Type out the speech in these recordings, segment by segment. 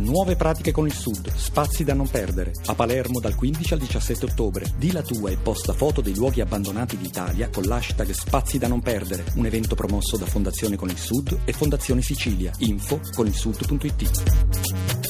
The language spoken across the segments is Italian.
Nuove pratiche con il Sud, spazi da non perdere. A Palermo dal 15 al 17 ottobre. Di la tua e posta foto dei luoghi abbandonati d'Italia con l'hashtag Spazi da non perdere. Un evento promosso da Fondazione con il Sud e Fondazione Sicilia. Info con il sud.it.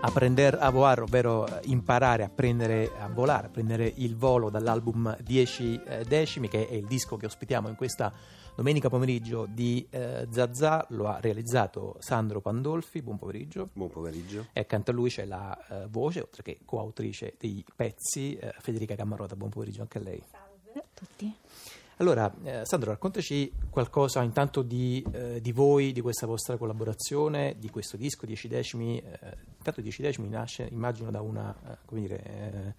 Apprender a volar, ovvero eh, imparare a prendere a volare, a prendere il volo dall'album 10 eh, decimi, che è il disco che ospitiamo in questa domenica pomeriggio di eh, Zazà, lo ha realizzato Sandro Pandolfi, buon pomeriggio. Buon pomeriggio. E accanto a lui c'è la eh, voce, oltre che coautrice dei pezzi, eh, Federica Cammarota, buon pomeriggio anche a lei. Salve a tutti. Allora, eh, Sandro, raccontaci qualcosa intanto di, eh, di, voi, di questa vostra collaborazione, di questo disco, Dieci Decimi. Eh, intanto Dieci Decimi nasce, immagino, da una, eh, come dire... Eh,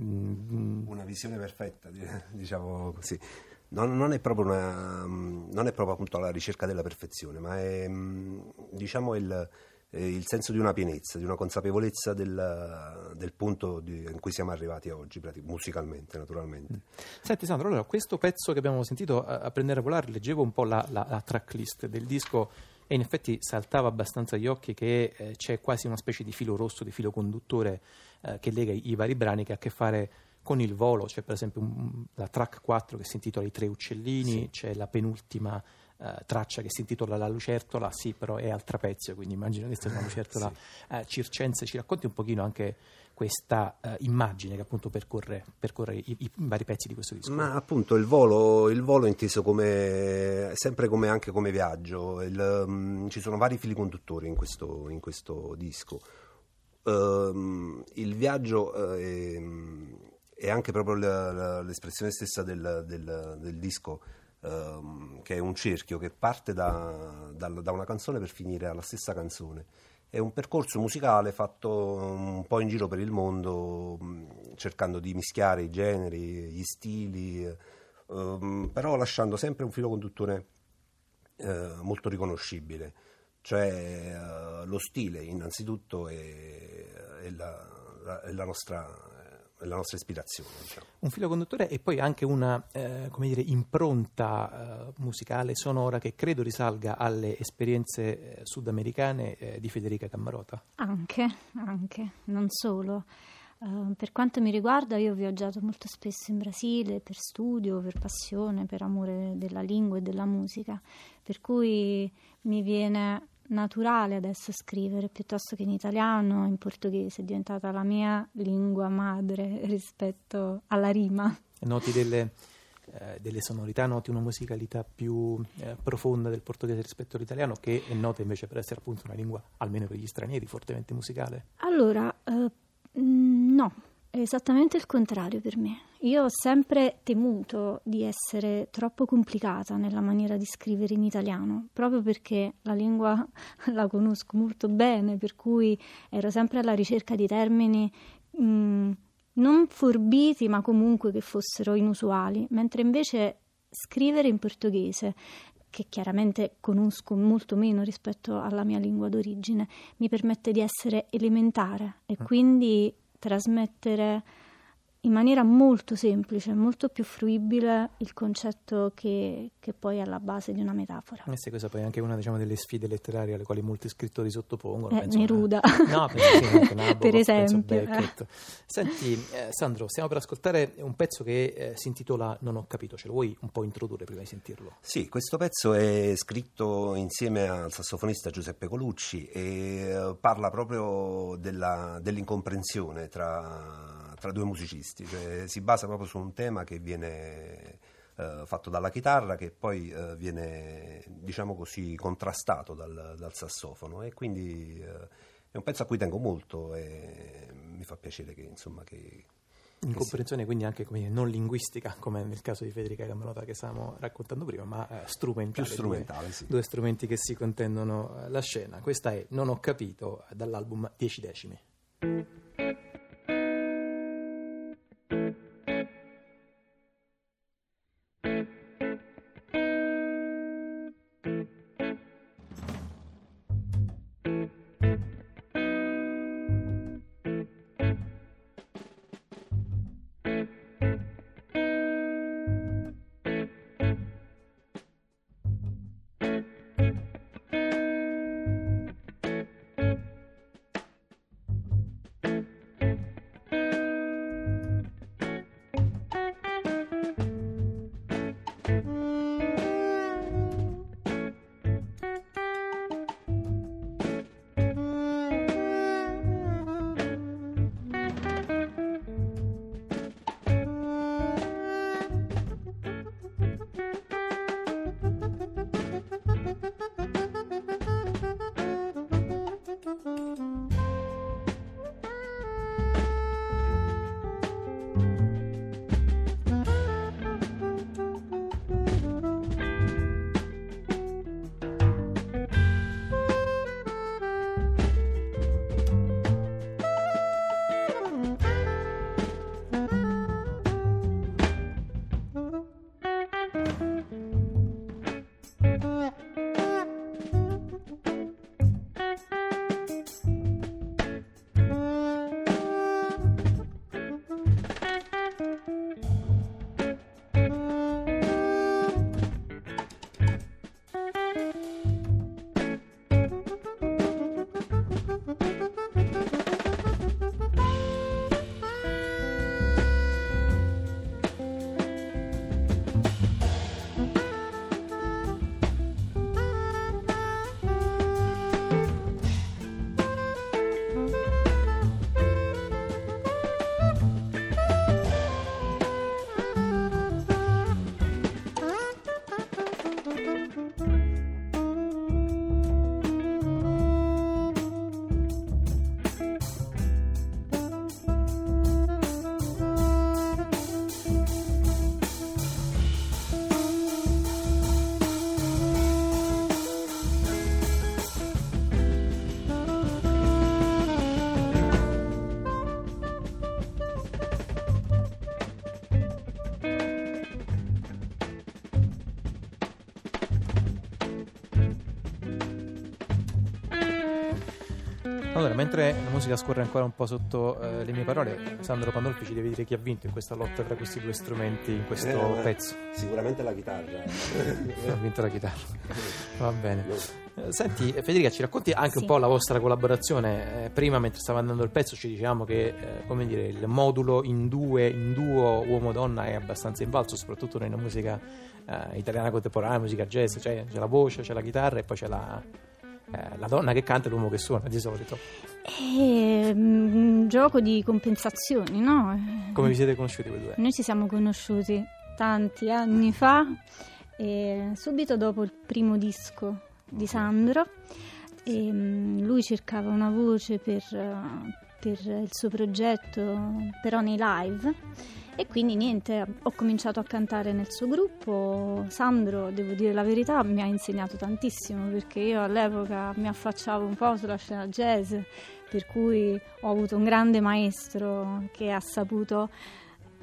mm, una visione perfetta, diciamo così. Non, non, è proprio una, non è proprio appunto la ricerca della perfezione, ma è, mm, diciamo, il eh, il senso di una pienezza, di una consapevolezza del, del punto di, in cui siamo arrivati oggi, musicalmente naturalmente. Mm. Senti Sandro, allora questo pezzo che abbiamo sentito a, a prendere a volare, leggevo un po' la, la, la tracklist del disco e in effetti saltava abbastanza agli occhi che eh, c'è quasi una specie di filo rosso, di filo conduttore eh, che lega i, i, vari brani che ha a che fare con il volo, c'è per esempio un, la track 4 che si intitola I tre uccellini, sì. c'è la penultima eh, traccia che si intitola La lucertola, sì, però è al trapezio, quindi immagino che sia una lucertola sì. eh, circense. Ci racconti un pochino anche questa uh, immagine che appunto percorre, percorre i, i, vari pezzi di questo disco? Ma appunto il volo, il volo inteso come, sempre come, anche come viaggio, il, um, ci sono vari fili conduttori in questo, in questo disco. Um, il viaggio uh, è, è, anche proprio l'espressione stessa del, del, del disco ehm, che è un cerchio che parte da, da, da una canzone per finire alla stessa canzone. È un percorso musicale fatto un po' in giro per il mondo, cercando di mischiare i generi, gli stili, ehm, però lasciando sempre un filo conduttore eh, molto riconoscibile, cioè eh, lo stile innanzitutto è, la, è la nostra la nostra ispirazione. Diciamo. Un filo conduttore e poi anche una eh, dire, impronta eh, musicale, sonora che credo risalga alle esperienze eh, sudamericane eh, di Federica Cammarota. Anche, anche, non solo. Uh, per quanto mi riguarda, io ho viaggiato molto spesso in Brasile per studio, per passione, per amore della lingua e della musica, per cui mi viene naturale adesso scrivere piuttosto che in italiano, in portoghese, è diventata la mia lingua madre rispetto alla rima. Noti delle eh, delle sonorità, noti una musicalità più eh, profonda del portoghese rispetto all'italiano, che è nota invece per essere appunto una lingua, almeno per gli stranieri, fortemente musicale? Allora, eh, no, è esattamente il contrario per me. Io ho sempre temuto di essere troppo complicata nella maniera di scrivere in italiano, proprio perché la lingua la conosco molto bene, per cui ero sempre alla ricerca di termini mh, mm, non forbiti, ma comunque che fossero inusuali, mentre invece scrivere in portoghese che chiaramente conosco molto meno rispetto alla mia lingua d'origine, mi permette di essere elementare e mm. quindi trasmettere in maniera molto semplice, molto più fruibile il concetto che, che poi è alla base di una metafora. E se questa poi è anche una diciamo, delle sfide letterarie alle quali molti scrittori sottopongono. Eh, Neruda. Una... No, penso sì, Nabokov, per esempio. Eh. Senti, eh, Sandro, stiamo per ascoltare un pezzo che eh, si intitola Non ho capito, ce lo vuoi un po' introdurre prima di sentirlo? Sì, questo pezzo è scritto insieme al sassofonista Giuseppe Colucci e eh, parla proprio della, dell'incomprensione tra tra due musicisti, cioè, si basa proprio su un tema che viene eh, fatto dalla chitarra che poi eh, viene, diciamo così, contrastato dal, dal sassofono e quindi eh, è un pezzo a cui tengo molto e mi fa piacere che, insomma, che Incomprensione quindi anche come, non linguistica, come nel caso di Federica Camelota che stavamo raccontando prima, ma eh, strumentale. Strumentale, due, sì. Due strumenti che si contendono eh, la scena. Questa è Non ho capito dall'album Dieci decimi. Allora, mentre la musica scorre ancora un po' sotto eh, le mie parole, Sandro Pandolfi ci deve dire chi ha vinto in questa lotta tra questi due strumenti, in questo eh, pezzo. Sicuramente la chitarra. ha vinto la chitarra. Va bene. Eh, senti, Federica, ci racconti anche sì. un po' la vostra collaborazione. Eh, prima, mentre stava andando il pezzo, ci dicevamo che eh, come dire, il modulo in due, in duo uomo-donna è abbastanza invalso, soprattutto nella musica eh, italiana contemporanea, musica jazz, cioè c'è la voce, c'è la chitarra e poi c'è la eh, la donna che canta e l'uomo che suona di solito. È un gioco di compensazioni, no? Come vi siete conosciuti voi due? Noi ci siamo conosciuti tanti anni fa, subito dopo il primo disco di Sandro. E, um, lui cercava una voce per, uh, per il suo progetto, però nei live. E quindi niente, ho cominciato a cantare nel suo gruppo. Sandro, devo dire la verità, mi ha insegnato tantissimo perché io all'epoca mi affacciavo un po' sulla scena jazz, per cui ho avuto un grande maestro che ha saputo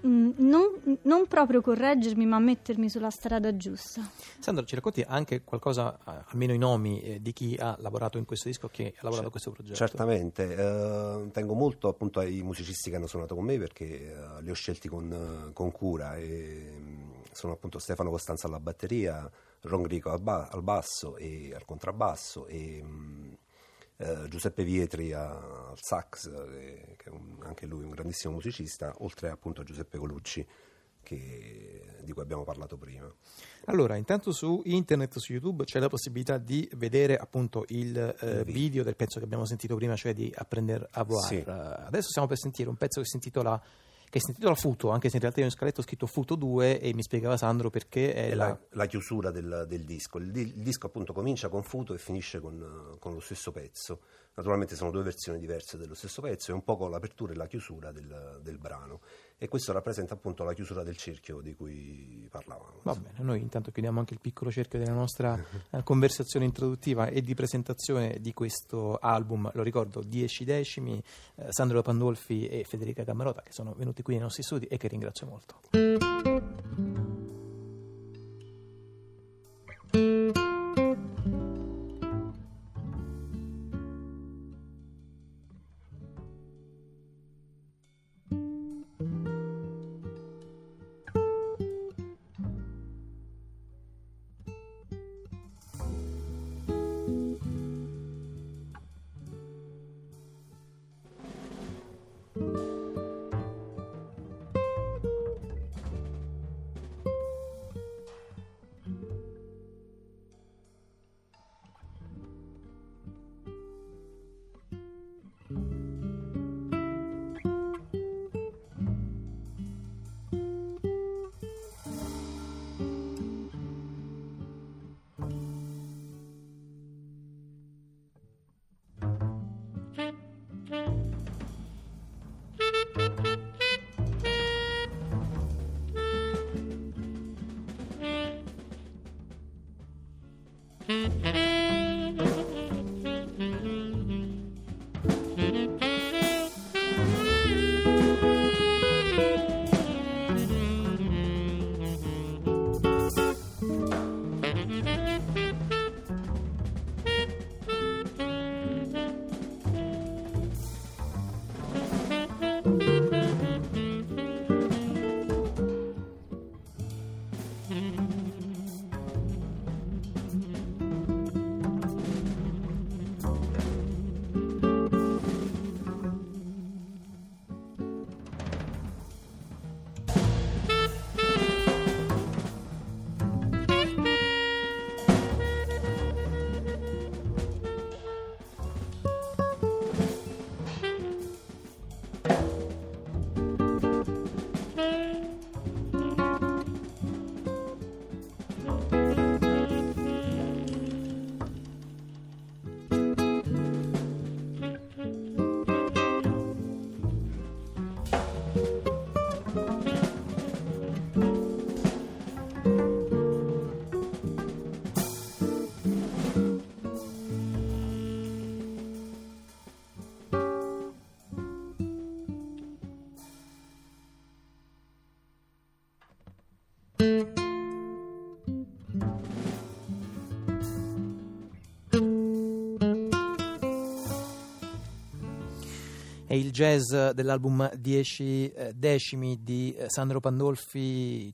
Mm, non, non, proprio correggermi, ma mettermi sulla strada giusta. Sandro, ci racconti anche qualcosa, eh, almeno i nomi eh, di chi ha lavorato in questo disco, chi ha lavorato a questo progetto? Certamente, eh, tengo molto appunto ai musicisti che hanno suonato con me perché eh, li ho scelti con, con cura e mm, sono appunto Stefano Costanza alla batteria, Ron Grico al, ba- al basso e al contrabbasso e mh, mm, eh, Giuseppe Vietri al sax, eh, che è un, anche lui un grandissimo musicista, oltre appunto a Giuseppe Colucci. Che, di cui abbiamo parlato prima. Allora, intanto su internet, su YouTube, c'è la possibilità di vedere appunto il, eh, video del pezzo che abbiamo sentito prima, cioè di apprendere a volare. Sì. Adesso stiamo per sentire un pezzo che si intitola che si intitola Futo, anche se in realtà io in scaletto ho scritto Futo 2 e mi spiegava Sandro perché è, è la... La, la, chiusura del, del disco. Il, il, disco appunto comincia con Futo e finisce con, con, lo stesso pezzo. Naturalmente sono due versioni diverse dello stesso pezzo e un po' l'apertura e la chiusura del, del brano e questo rappresenta appunto la chiusura del cerchio di cui parlavamo. Va bene, noi intanto chiudiamo anche il piccolo cerchio della nostra eh, conversazione introduttiva e di presentazione di questo album, lo ricordo, 10 decimi, eh, Sandro Pandolfi e Federica Camarota che sono venuti qui nei nostri studi e che ringrazio molto. Thank you. Il jazz dell'album 10 eh, decimi di eh, Sandro Pandolfi